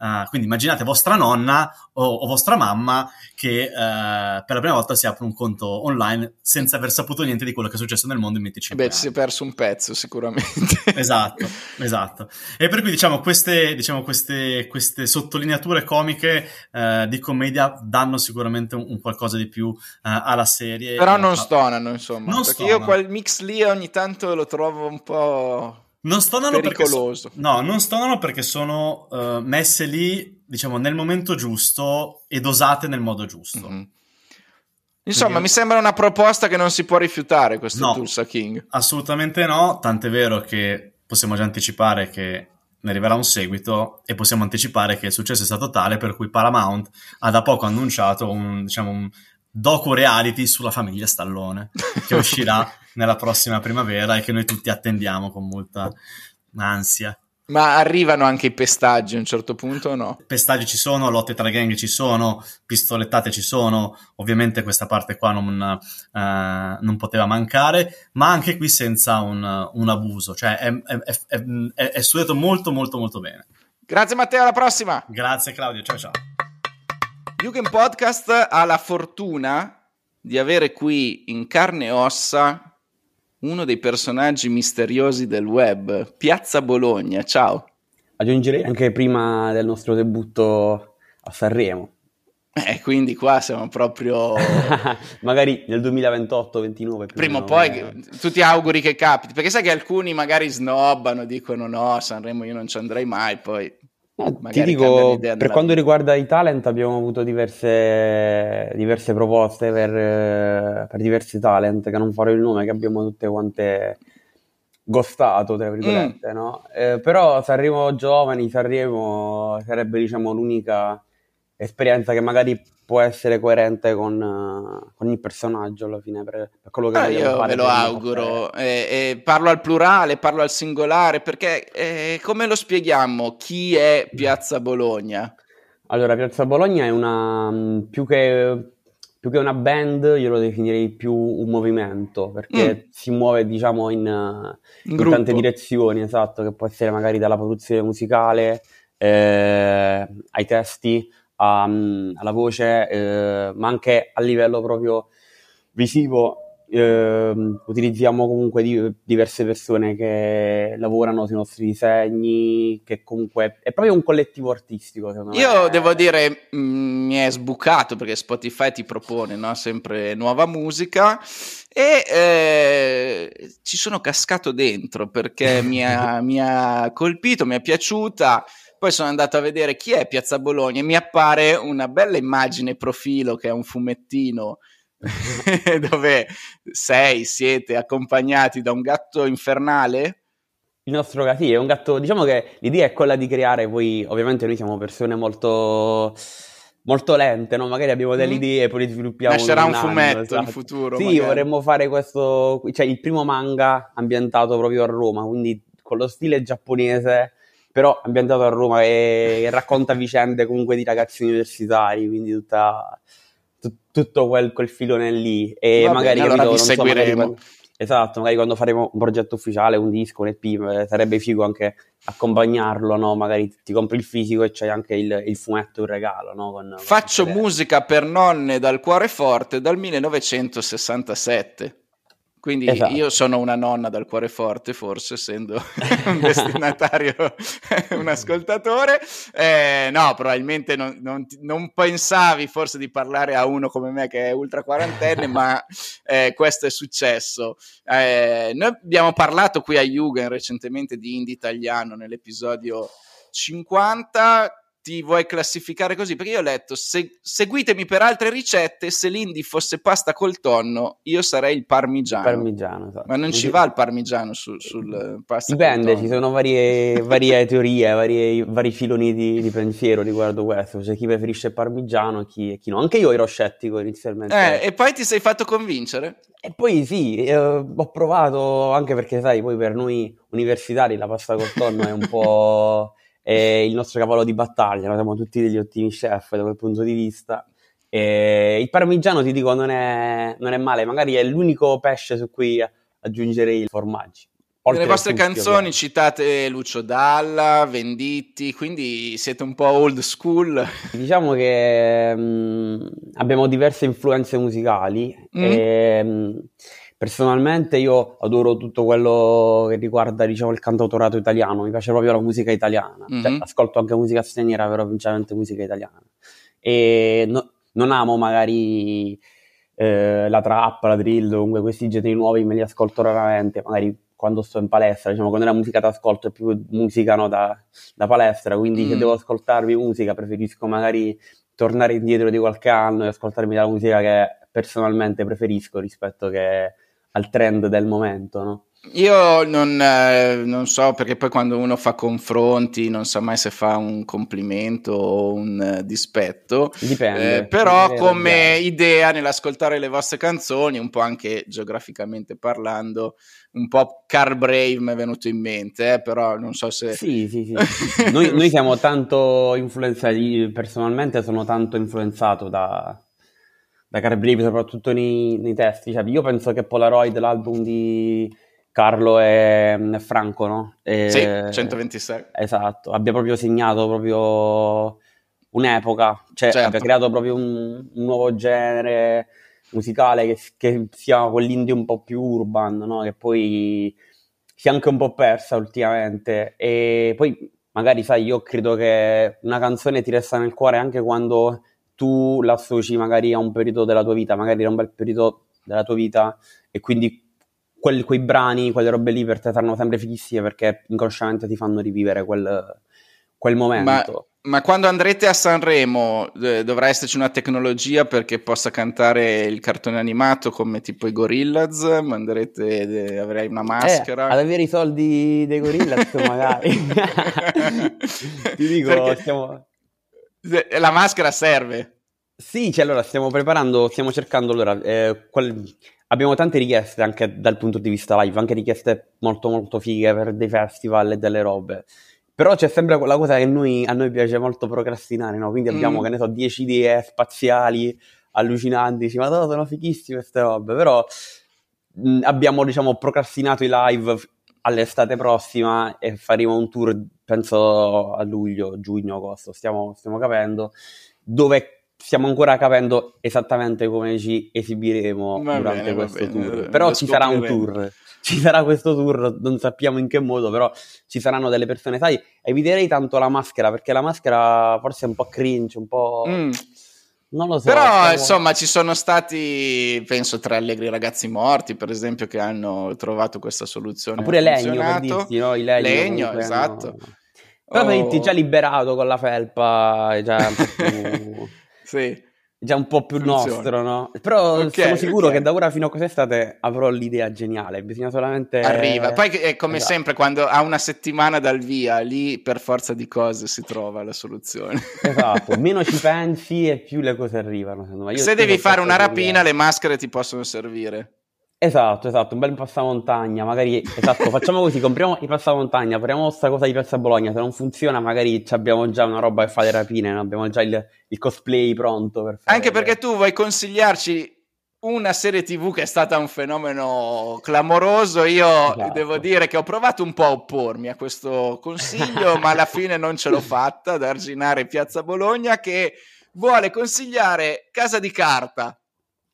Uh, quindi immaginate vostra nonna o, o vostra mamma che uh, per la prima volta si apre un conto online senza aver saputo niente di quello che è successo nel mondo in 25 Beh, anni. ci si è perso un pezzo sicuramente. esatto, esatto. E per cui diciamo queste, diciamo, queste, queste sottolineature comiche uh, di commedia danno sicuramente un, un qualcosa di più alla serie. Però non stonano, insomma. Non perché stonano. io quel mix lì ogni tanto lo trovo un po' Non stonano pericoloso. Perché, no, non stonano perché sono uh, messe lì, diciamo, nel momento giusto e dosate nel modo giusto. Mm-hmm. Insomma, Quindi... mi sembra una proposta che non si può rifiutare questo no, Tulsa King. Assolutamente no, tant'è vero che possiamo già anticipare che ne arriverà un seguito e possiamo anticipare che il successo è stato tale per cui Paramount ha da poco annunciato un, diciamo, un docu reality sulla famiglia Stallone che uscirà nella prossima primavera e che noi tutti attendiamo con molta ansia. Ma arrivano anche i pestaggi a un certo punto o no? Pestaggi ci sono, lotte tra gang ci sono, pistolettate ci sono, ovviamente questa parte qua non, uh, non poteva mancare, ma anche qui senza un, un abuso, cioè è, è, è, è, studiato molto molto molto bene. Grazie Matteo, alla prossima! Grazie Claudio, ciao ciao! Yugen Podcast ha la fortuna di avere qui in carne e ossa uno dei personaggi misteriosi del web, Piazza Bologna. Ciao. Aggiungerei anche prima del nostro debutto a Sanremo. Eh, quindi qua siamo proprio... magari nel 2028-29. Prima o poi, eh. tu ti auguri che capiti, perché sai che alcuni magari snobbano, dicono no, Sanremo io non ci andrei mai, poi No, ti dico, per quanto riguarda i talent abbiamo avuto diverse, diverse proposte per, per, diversi talent, che non farò il nome, che abbiamo tutte quante gostato, tra virgolette, mm. no? Eh, però Sanremo Giovani, Sanremo sarebbe diciamo l'unica esperienza che magari può essere coerente con, uh, con il personaggio alla fine per, per quello che ah, io fare ve lo auguro. eh, eh, parlo al plurale parlo al singolare perché eh, come lo spieghiamo? Chi è Piazza Bologna? Allora Piazza Bologna è una mm, più che più che una band, io lo definirei più un movimento, perché mm. si muove, diciamo, in, in, in tante direzioni, esatto, che può essere magari dalla produzione musicale eh, ai testi, a, alla voce, eh, ma anche a livello proprio visivo. Eh, utilizziamo comunque di, diverse persone che lavorano sui nostri disegni, che comunque è proprio un collettivo artistico. Io me. devo dire, mh, mm, mi è sbucato perché Spotify ti propone no? sempre nuova musica e eh, ci sono cascato dentro perché mi ha, mi ha colpito, mi è piaciuta. Poi sono andato a vedere chi è Piazza Bologna e mi appare una bella immagine profilo che è un fumettino dove sei, siete accompagnati da un gatto infernale. Il nostro gatto, è un gatto, diciamo che l'idea è quella di creare, poi ovviamente noi siamo persone molto molto lente, no? magari abbiamo delle mm. idee e poi le sviluppiamo. Nascerà un, un fumetto esatto. in futuro. Sì, magari. vorremmo fare questo, cioè il primo manga ambientato proprio a Roma, quindi con lo stile giapponese però ambientato a Roma e, racconta vicende comunque di ragazzi universitari, quindi tutta, t- tutto quel, quel, filone lì. E Va magari, bene, capito, allora so, magari quando, esatto, magari quando faremo un progetto ufficiale, un disco, un EP, eh, sarebbe figo anche accompagnarlo, no? Magari ti compri il fisico e c'hai anche il, il fumetto in regalo, no? Con, Faccio musica per nonne dal cuore forte dal 1967. Quindi esatto. io sono una nonna dal cuore forte, forse essendo un destinatario, un ascoltatore. Eh, no, probabilmente non, non, non, pensavi forse di parlare a uno come me che è ultra quarantenne, ma eh, questo è successo. Eh, noi abbiamo parlato qui a Jugend recentemente di indie italiano nell'episodio 50 ti vuoi classificare così? Perché io ho letto, se, seguitemi per altre ricette, se l'indie fosse pasta col tonno, io sarei il parmigiano. Parmigiano, esatto. Ma non ci va il parmigiano sul, sul pasta Dipende, ci sono varie, varie teorie, varie, vari filoni di, di, pensiero riguardo questo. C'è chi preferisce il parmigiano e chi, chi, no. Anche io ero scettico inizialmente. Eh, e poi ti sei fatto convincere? E poi sì, eh, ho provato, anche perché sai, poi per noi universitari la pasta col tonno è un po' è il nostro cavallo di battaglia, noi siamo tutti degli ottimi chef da quel punto di vista. E il parmigiano, ti dico, non è, non è male, magari è l'unico pesce su cui aggiungere i formaggi. Nelle vostre canzoni ovviamente. citate Lucio Dalla, Venditti, quindi siete un po' old school. Diciamo che mh, mm, abbiamo diverse influenze musicali mm. e mh, mm, Personalmente io adoro tutto quello che riguarda diciamo, il cantautorato italiano, mi piace proprio la musica italiana, mm-hmm. cioè, ascolto anche musica straniera, però principalmente musica italiana. E no, non amo magari eh, la trap, la drill, comunque questi generi nuovi me li ascolto raramente, magari quando sto in palestra, diciamo, quando la musica ascolto è più musica no, da, da palestra, quindi mm. se devo ascoltarmi musica preferisco magari tornare indietro di qualche anno e ascoltarmi la musica che personalmente preferisco rispetto che al trend del momento, no? Io non, eh, non, so perché poi quando uno fa confronti non sa mai se fa un complimento o un eh, dispetto. Dipende. Eh, però come idea nell'ascoltare le vostre canzoni, un po' anche geograficamente parlando, un po' Car Brave mi è venuto in mente, eh, però non so se... Sì, sì, sì. noi, noi siamo tanto influenzati, personalmente sono tanto influenzato da, da Carbrini, soprattutto nei, nei testi. Cioè, io penso che Polaroid, l'album di Carlo e, e Franco, no? E, sì, 126. Esatto, abbia proprio segnato proprio un'epoca, cioè certo. abbia creato proprio un, un nuovo genere musicale che, che sia quell'indie un po' più urban, no? Che poi si è anche un po' persa ultimamente. E poi magari, sai, io credo che una canzone ti resta nel cuore anche quando tu la associ magari a un periodo della tua vita, magari era un bel periodo della tua vita e quindi quel, quei brani, quelle robe lì per te saranno sempre fighissime perché inconsciamente ti fanno rivivere quel, quel momento. Ma, ma, quando andrete a Sanremo eh, dovrà esserci una tecnologia perché possa cantare il cartone animato come tipo i Gorillaz? Manderete, eh, avrei una maschera? Eh, ad avere i soldi dei Gorillaz magari. Ti dico, perché... stiamo la maschera serve. Sì, cioè, allora stiamo preparando, stiamo cercando, allora, eh, qual... abbiamo tante richieste anche dal punto di vista live, anche richieste molto molto fighe per dei festival e delle robe. Però c'è sempre quella cosa che noi, a noi piace molto procrastinare, no? Quindi abbiamo, mm. che ne so, 10 idee spaziali allucinanti, dici, ma no, sono fighissime queste robe, però mh, abbiamo, diciamo, procrastinato i live all'estate prossima e faremo un tour, penso a luglio, giugno, agosto, stiamo, stiamo capendo, dove stiamo ancora capendo esattamente come ci esibiremo va durante bene, questo tour. Però ci sarà un tour, ci sarà questo tour, non sappiamo in che modo, però ci saranno delle persone, sai, eviterei tanto la maschera, perché la maschera forse è un po' cringe, un po'... Mm non lo so. Però, stavo... insomma, ci sono stati, penso, tre allegri ragazzi morti, per esempio, che hanno trovato questa soluzione. Ma pure Legno, per dirti, no? I legno, legno esatto. No. Però oh. già liberato con la felpa, già un po' più... sì già un po' più Funziona. nostro, no? Però okay, sono sicuro okay. che da ora fino a quest'estate avrò l'idea geniale, bisogna solamente... Arriva, poi è come esatto. sempre quando ha una settimana dal via, lì per forza di cose si trova la soluzione. Esatto, meno ci pensi e più le cose arrivano. Se devi fare una rapina, le maschere ti possono servire. Esatto, esatto, un bel passamontagna, magari, esatto, facciamo così, compriamo i passamontagna, apriamo questa cosa di Piazza Bologna, se non funziona magari abbiamo già una roba che fa le rapine, abbiamo già il, il cosplay pronto per fare... Anche perché tu vuoi consigliarci una serie tv che è stata un fenomeno clamoroso, io esatto. devo dire che ho provato un po' a oppormi a questo consiglio, ma alla fine non ce l'ho fatta, ad arginare Piazza Bologna, che vuole consigliare Casa di Carta,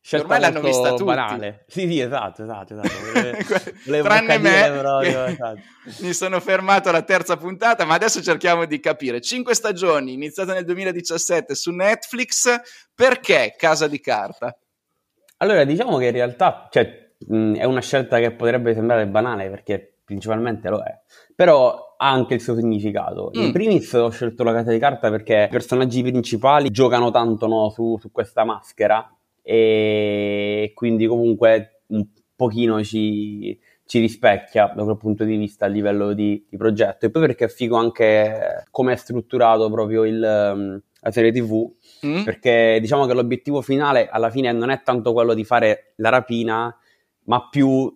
Scelta ormai l'hanno vista tutti. Banale. Sì, sì, esatto, esatto, esatto. Tranne me, proprio, esatto. mi sono fermato alla terza puntata, ma adesso cerchiamo di capire. Cinque stagioni, iniziate nel 2017 su Netflix, perché Casa di Carta? Allora, diciamo che in realtà cioè, mh, è una scelta che potrebbe sembrare banale, perché principalmente lo è, però ha anche il suo significato. Mm. In primis ho scelto la Casa di Carta perché i personaggi principali giocano tanto no, su, su questa maschera, e quindi comunque un pochino ci, ci rispecchia da quel punto di vista a livello di, di, progetto e poi perché è figo anche come è strutturato proprio il, um, la serie tv mm. perché diciamo che l'obiettivo finale alla fine non è tanto quello di fare la rapina ma più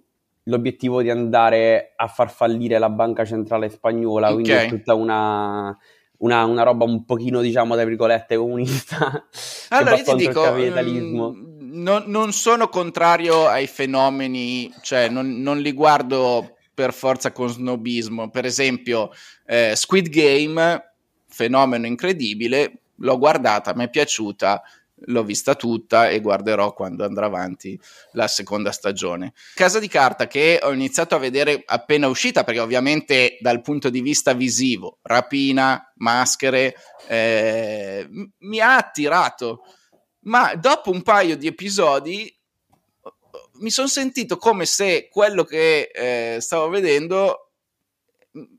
l'obiettivo di andare a far fallire la banca centrale spagnola okay. quindi è tutta una una, una, roba un pochino, diciamo, tra virgolette, comunista. Allora, io ti dico, mm, non, non, sono contrario ai fenomeni, cioè non, non, li guardo per forza con snobismo. Per esempio, eh, Squid Game, fenomeno incredibile, l'ho guardata, mi è piaciuta, l'ho vista tutta e guarderò quando andrà avanti la seconda stagione. Casa di carta che ho iniziato a vedere appena uscita, perché ovviamente dal punto di vista visivo, rapina, maschere, eh, mi ha attirato. Ma dopo un paio di episodi mi sono sentito come se quello che eh, stavo vedendo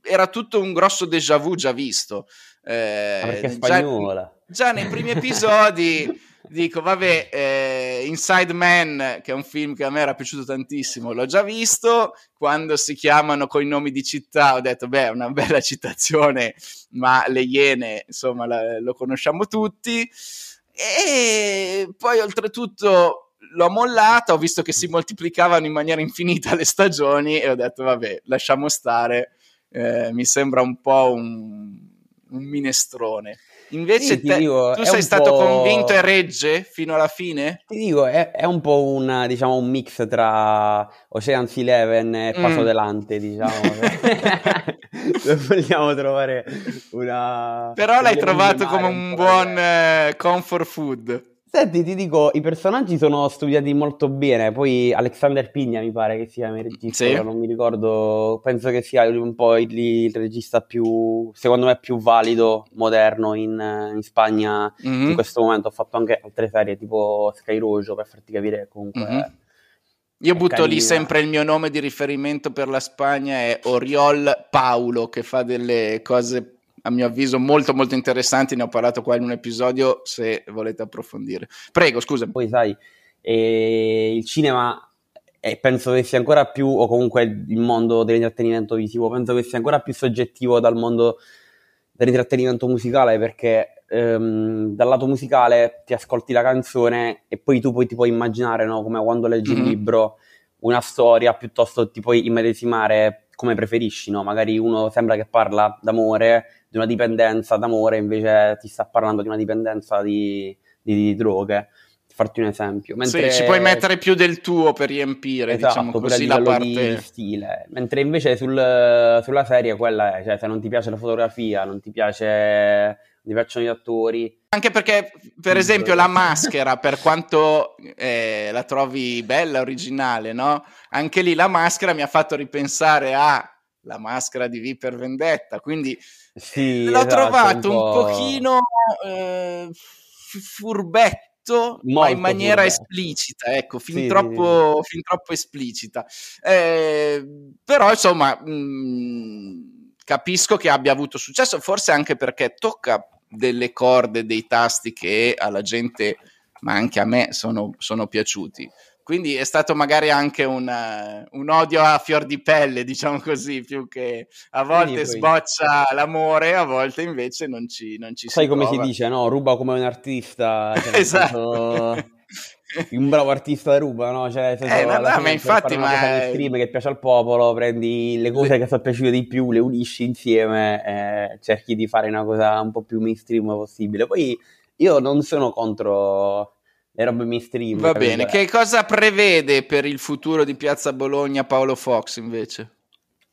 era tutto un grosso déjà vu già visto. Eh. Già, già nei primi episodi dico, vabbè, eh, Inside Man, che è un film che a me era piaciuto tantissimo, l'ho già visto. Quando si chiamano con i nomi di città, ho detto, beh, è una bella citazione, ma le Iene, insomma, la, lo conosciamo tutti. E poi, oltretutto, l'ho mollata, ho visto che si moltiplicavano in maniera infinita le stagioni e ho detto, vabbè, lasciamo stare. Eh, mi sembra un po' un, un minestrone. Invece sì, te, dico, tu sei stato convinto e regge fino alla fine? Ti dico, è, è un po' un, diciamo, un mix tra Ocean's Eleven e Paso mm. Delante, diciamo. vogliamo trovare una... Però l'hai trovato come un buon uh, comfort food. Senti, ti dico, i personaggi sono studiati molto bene, poi Alexander Pigna mi pare che sia il regista, sì. non mi ricordo, penso che sia un po' il, il regista più, secondo me più valido, moderno in, in Spagna mm-hmm. in questo momento, ho fatto anche altre serie tipo Sky Rojo per farti capire comunque... Mm-hmm. Io butto carina. lì sempre il mio nome di riferimento per la Spagna, è Oriol Paulo, che fa delle cose a mio avviso molto molto interessanti, ne ho parlato qua in un episodio se volete approfondire. Prego, scusa. Poi sai, eh, il cinema eh, penso che sia ancora più, o comunque il mondo dell'intrattenimento visivo, penso che sia ancora più soggettivo dal mondo dell'intrattenimento musicale perché ehm, dal lato musicale ti ascolti la canzone e poi tu poi ti puoi immaginare, no? come quando leggi mm-hmm. un libro, una storia, piuttosto ti puoi immedesimare come preferisci, no? magari uno sembra che parla d'amore, di una dipendenza d'amore, invece ti sta parlando di una dipendenza di, di, di droghe. Farti un esempio. Mentre... Sì, ci puoi mettere più del tuo per riempire, esatto, diciamo così, la parte... stile. Mentre invece sul, sulla serie quella è, cioè se non ti piace la fotografia, non ti piace piacciono gli attori. Anche perché, per esempio, la maschera, per quanto eh, la trovi bella, originale, no? Anche lì la maschera mi ha fatto ripensare a la maschera di V per Vendetta, quindi sì, l'ho esatto, trovato un, po'... un pochino eh, furbetto, Molto ma in maniera furbetto. esplicita, ecco, fin, sì, troppo, sì. fin troppo esplicita. Eh, però, insomma, mh, mm, capisco che abbia avuto successo, forse anche perché tocca delle corde, dei tasti che alla gente, ma anche a me, sono, sono piaciuti. Quindi è stato magari anche una, un odio a fior di pelle, diciamo così, più che a volte sboccia l'amore, a volte invece non ci, non ci Sai si come prova. si dice, no? Ruba come un artista. Cioè esatto. Un bravo artista ruba, no? Cioè, eh, no, no, ma infatti, ma... stream che piace al popolo, prendi le cose che sono piaciute di più, le unisci insieme e cerchi di fare una cosa un po' più mainstream possibile. Poi io non sono contro le robe mainstream. Va bene, che cosa prevede per il futuro di Piazza Bologna Paolo Fox invece?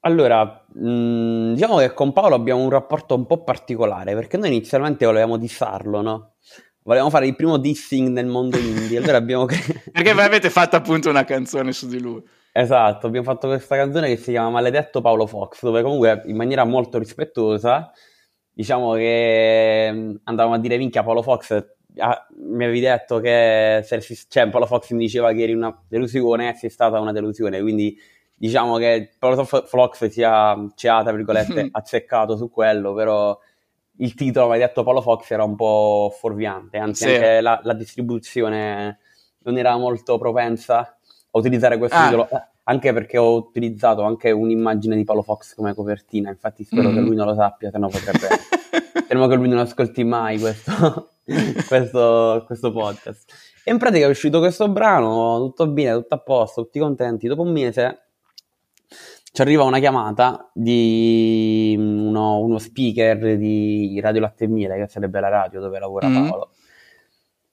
Allora, mh, mm, diciamo che con Paolo abbiamo un rapporto un po' particolare perché noi inizialmente volevamo dissarlo, no? Volevamo fare il primo dissing nel mondo indie, allora abbiamo... perché voi avete fatto appunto una canzone su di lui. Esatto, abbiamo fatto questa canzone che si chiama Maledetto Paolo Fox, dove comunque in maniera molto rispettosa diciamo che mm, andavamo a dire minchia Paolo Fox ah, mi avevi detto che cioè, Paolo Fox mi diceva che eri una delusione e sei stata una delusione, quindi diciamo che Paolo Fox sia, ci ha, tra virgolette, azzeccato su quello, però il titolo, mi hai detto Paolo Fox, era un po' fuorviante, anzi sì. anche la, la, distribuzione non era molto propensa a utilizzare questo ah. titolo, eh, anche perché ho utilizzato anche un'immagine di Paolo Fox come copertina, infatti spero mm. che lui non lo sappia, se no potrebbe... Speriamo che lui non ascolti mai questo. questo, questo podcast. E in pratica è uscito questo brano, tutto bene, tutto a posto, tutti contenti. Dopo un mese ci arriva una chiamata di uno, uno speaker di Radio Latte Miele, che sarebbe la radio dove lavora mm-hmm. Paolo.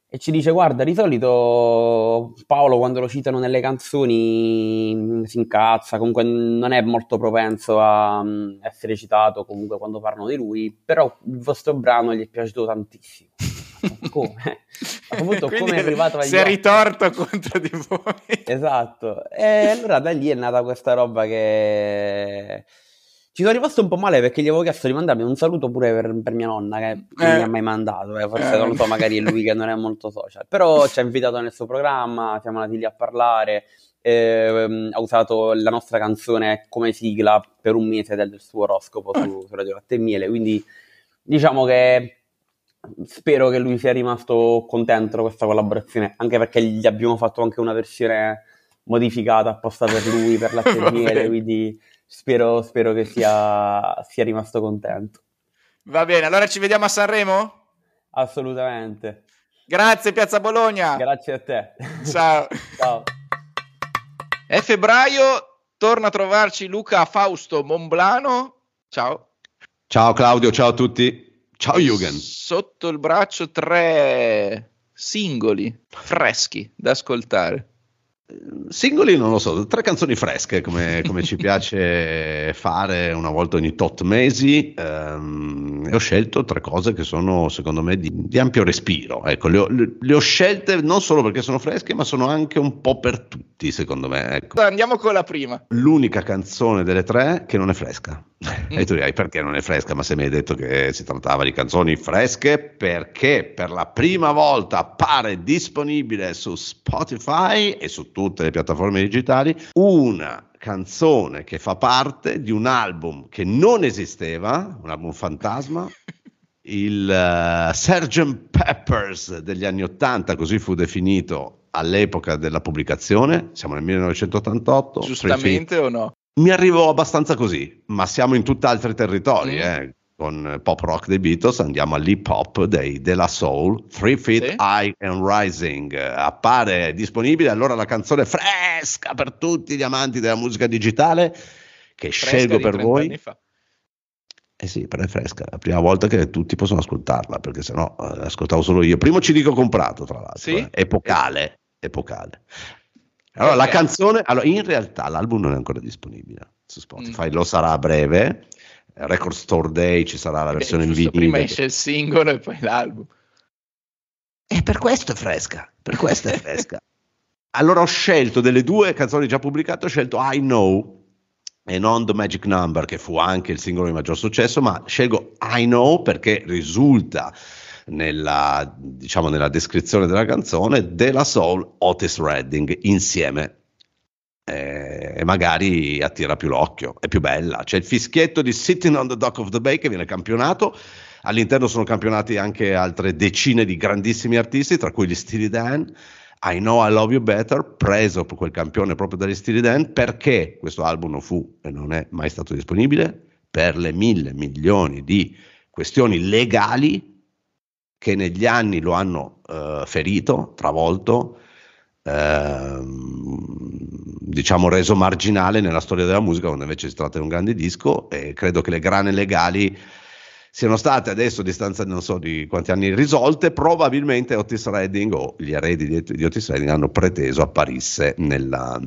E ci dice: Guarda, di solito Paolo, quando lo citano nelle canzoni, si incazza. Comunque, non è molto propenso a essere citato. Comunque, quando parlano di lui, però il vostro brano gli è piaciuto tantissimo come? Appunto, come è arrivato agli Si è ritorto contro di voi. Esatto. E allora da lì è nata questa roba che... Ci sono rimasto un po' male perché gli avevo chiesto di mandarmi un saluto pure per, per mia nonna che non mi ha mai mandato, eh, forse eh. non lo so, magari è lui che non è molto social, però ci ha invitato nel suo programma, siamo andati lì a parlare, eh, ha usato la nostra canzone come sigla per un mese del, del suo oroscopo su, su Radio Latte e Miele, quindi diciamo che spero che lui sia rimasto contento con questa collaborazione, anche perché gli abbiamo fatto anche una versione modificata apposta per lui, per la miele, quindi spero, spero che sia, sia rimasto contento. Va bene, allora ci vediamo a Sanremo? Assolutamente. Grazie Piazza Bologna. Grazie a te. Ciao. Ciao. È febbraio, torna a trovarci Luca Fausto Monblano. Ciao. Ciao Claudio, ciao a tutti. Ciao Jürgen. Sotto il braccio tre singoli freschi da ascoltare. Singoli non lo so, tre canzoni fresche come, come ci piace fare una volta ogni tot mesi. Um, e ho scelto tre cose che sono secondo me di, di ampio respiro. Ecco, le ho, le ho, scelte non solo perché sono fresche, ma sono anche un po' per tutti, secondo me. Ecco. Andiamo con la prima. L'unica canzone delle tre che non è fresca. Mm. E tu dirai perché non è fresca? Ma se mi hai detto che si trattava di canzoni fresche, perché per la prima volta appare disponibile su Spotify e su tutte le piattaforme digitali una canzone che fa parte di un album che non esisteva, un album fantasma, il uh, Sgt. Peppers degli anni Ottanta, così fu definito all'epoca della pubblicazione, siamo nel 1988. Giustamente o no? Mi arrivò abbastanza così, ma siamo in tutt'altri territori, mm. eh con pop rock dei Beatles andiamo all'hip hop dei della Soul Three Feet sì. High and Rising appare disponibile allora la canzone fresca per tutti gli amanti della musica digitale che fresca scelgo per voi eh sì, però è fresca, la prima volta che tutti possono ascoltarla, perché sennò eh, ascoltavo solo io. Primo CD che ho comprato, tra l'altro, sì? eh, epocale, epocale. Allora, okay. la canzone, allora, in realtà l'album non è ancora disponibile su Spotify, mm. lo sarà a breve, Record Store Day ci sarà la versione in vinile. Prima esce il singolo e poi l'album. E per questo è fresca, per questo è fresca. allora ho scelto delle due canzoni già pubblicate, ho scelto I Know e non The Magic Number, che fu anche il singolo di maggior successo, ma scelgo I Know perché risulta nella, diciamo, nella descrizione della canzone della Soul Otis Redding insieme eh, e magari attira più l'occhio, è più bella. C'è il fischietto di Sitting on the Dock of the Bay che viene campionato. All'interno sono campionati anche altre decine di grandissimi artisti, tra cui gli Steely Dan. I Know I Love You Better, preso quel campione proprio dagli Steely Dan, perché questo album non fu e non è mai stato disponibile? Per le mille milioni di questioni legali che negli anni lo hanno uh, ferito, travolto, Ehm, diciamo reso marginale nella storia della musica quando invece si tratta di un grande disco e credo che le grane legali siano state adesso a distanza non so di quanti anni risolte. Probabilmente Otis Redding o gli eredi di, di Otis Redding hanno preteso apparisse nella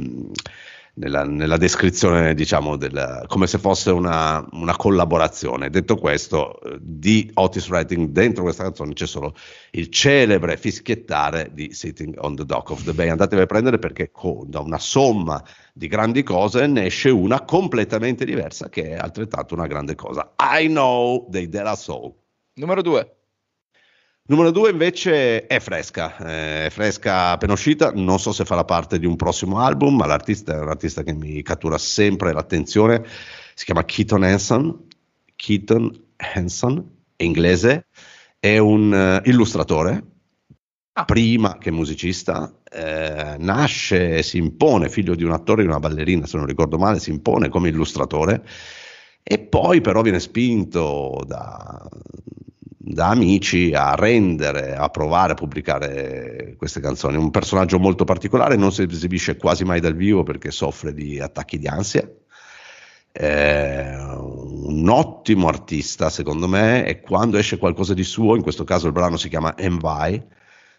nella, nella descrizione, diciamo, del, come se fosse una, una, collaborazione. Detto questo, eh, di Otis Redding dentro questa canzone c'è solo il celebre fischiettare di Sitting on the Dock of the Bay. Andatevi a prendere perché con, da una somma di grandi cose ne esce una completamente diversa che è altrettanto una grande cosa. I Know dei Della Soul. Numero due. Numero due invece è fresca, eh, è fresca appena uscita, non so se farà parte di un prossimo album, ma l'artista è un artista che mi cattura sempre l'attenzione, si chiama Keaton Hanson, Keaton Hanson, è inglese, è un uh, illustratore, ah. prima che musicista, eh, nasce e si impone, figlio di un attore e di una ballerina, se non ricordo male, si impone come illustratore. E poi però viene spinto da da amici a rendere, a provare a pubblicare queste canzoni. Un personaggio molto particolare, non si esibisce quasi mai dal vivo perché soffre di attacchi di ansia. È un ottimo artista, secondo me, e quando esce qualcosa di suo, in questo caso il brano si chiama Envy,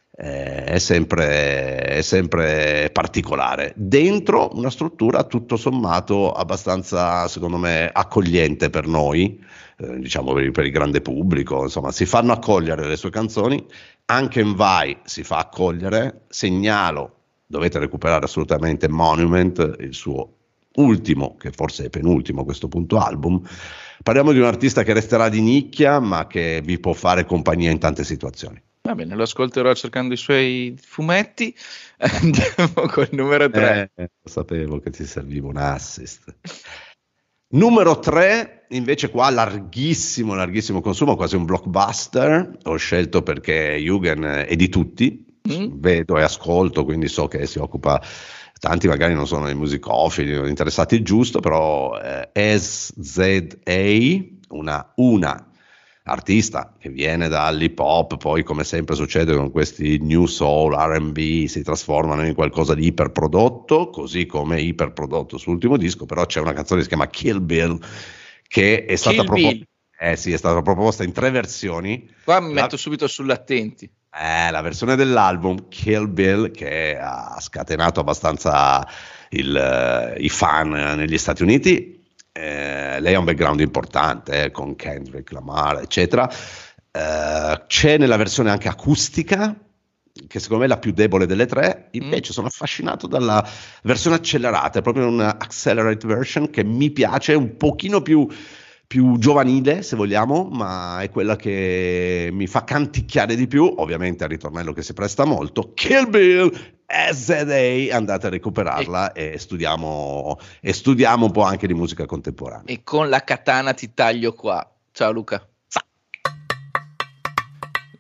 è, sempre, è sempre particolare. Dentro una struttura tutto sommato abbastanza, secondo me, accogliente per noi eh, diciamo per, per, il grande pubblico, insomma si fanno accogliere le sue canzoni, anche in Vai si fa accogliere, segnalo, dovete recuperare assolutamente Monument, il suo ultimo, che forse è penultimo a questo punto album, parliamo di un artista che resterà di nicchia ma che vi può fare compagnia in tante situazioni. Va bene, lo ascolterò cercando i suoi fumetti. Andiamo col numero 3. Eh, sapevo che ti serviva un assist. Numero 3, invece qua larghissimo, larghissimo consumo, quasi un blockbuster. Ho scelto perché Jugend è di tutti, mm. vedo e ascolto, quindi so che si occupa, tanti magari non sono dei musicofili, non interessati giusto, però eh, SZA, una, una artista che viene dall'hip hop, poi come sempre succede con questi new soul, RB, si trasformano in qualcosa di iperprodotto, così come iperprodotto sull'ultimo disco, però c'è una canzone che si chiama Kill Bill che è stata, proposta, eh sì, è stata proposta in tre versioni. Qua mi la... metto subito sull'attenti. Eh, la versione dell'album Kill Bill che ha scatenato abbastanza il, uh, i fan negli Stati Uniti eh, lei ha un background importante eh, con Kendrick Lamar, eccetera. Eh, c'è nella versione anche acustica, che secondo me è la più debole delle tre, invece mm. sono affascinato dalla versione accelerata, è proprio una accelerate version che mi piace, un pochino più, più giovanile se vogliamo, ma è quella che mi fa canticchiare di più, ovviamente al ritornello che si presta molto, Kill Bill SDA, andate a recuperarla e, e, studiamo, e studiamo un po' anche di musica contemporanea. E con la katana ti taglio qua. Ciao Luca.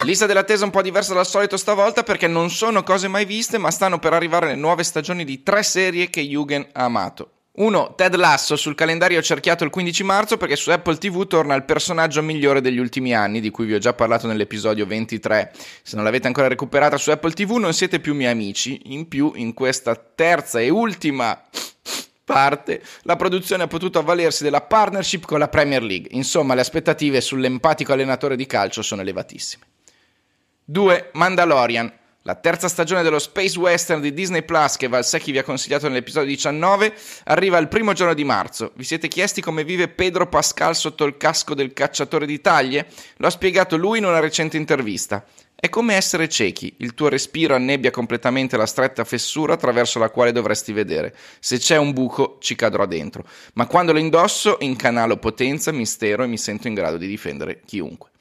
Lista dell'attesa un po' diversa dal solito stavolta perché non sono cose mai viste, ma stanno per arrivare le nuove stagioni di tre serie che Jugend ha amato. 1. Ted Lasso sul calendario cerchiato il 15 marzo perché su Apple TV torna il personaggio migliore degli ultimi anni, di cui vi ho già parlato nell'episodio 23. Se non l'avete ancora recuperata su Apple TV non siete più miei amici. In più, in questa terza e ultima parte, la produzione ha potuto avvalersi della partnership con la Premier League. Insomma, le aspettative sull'empatico allenatore di calcio sono elevatissime. 2. Mandalorian. La terza stagione dello Space Western di Disney Plus, che Valsecchi vi ha consigliato nell'episodio 19, arriva il primo giorno di marzo. Vi siete chiesti come vive Pedro Pascal sotto il casco del cacciatore di taglie? Lo ha spiegato lui in una recente intervista. È come essere ciechi, il tuo respiro annebbia completamente la stretta fessura attraverso la quale dovresti vedere. Se c'è un buco ci cadrò dentro, ma quando lo indosso incanalo potenza, mistero e mi sento in grado di difendere chiunque.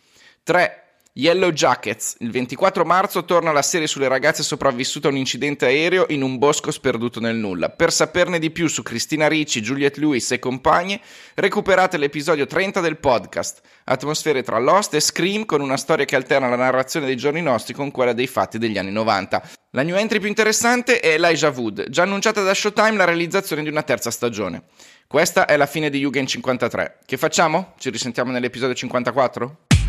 3. Yellow Jackets. Il 24 marzo torna la serie sulle ragazze sopravvissute a un incidente aereo in un bosco sperduto nel nulla. Per saperne di più su Cristina Ricci, Juliette Lewis e compagni, recuperate l'episodio 30 del podcast. Atmosfere tra Lost e Scream con una storia che alterna la narrazione dei giorni nostri con quella dei fatti degli anni 90. La new entry più interessante è Elijah Wood, già annunciata da Showtime la realizzazione di una terza stagione. Questa è la fine di Yugen 53. Che facciamo? Ci risentiamo nell'episodio 54?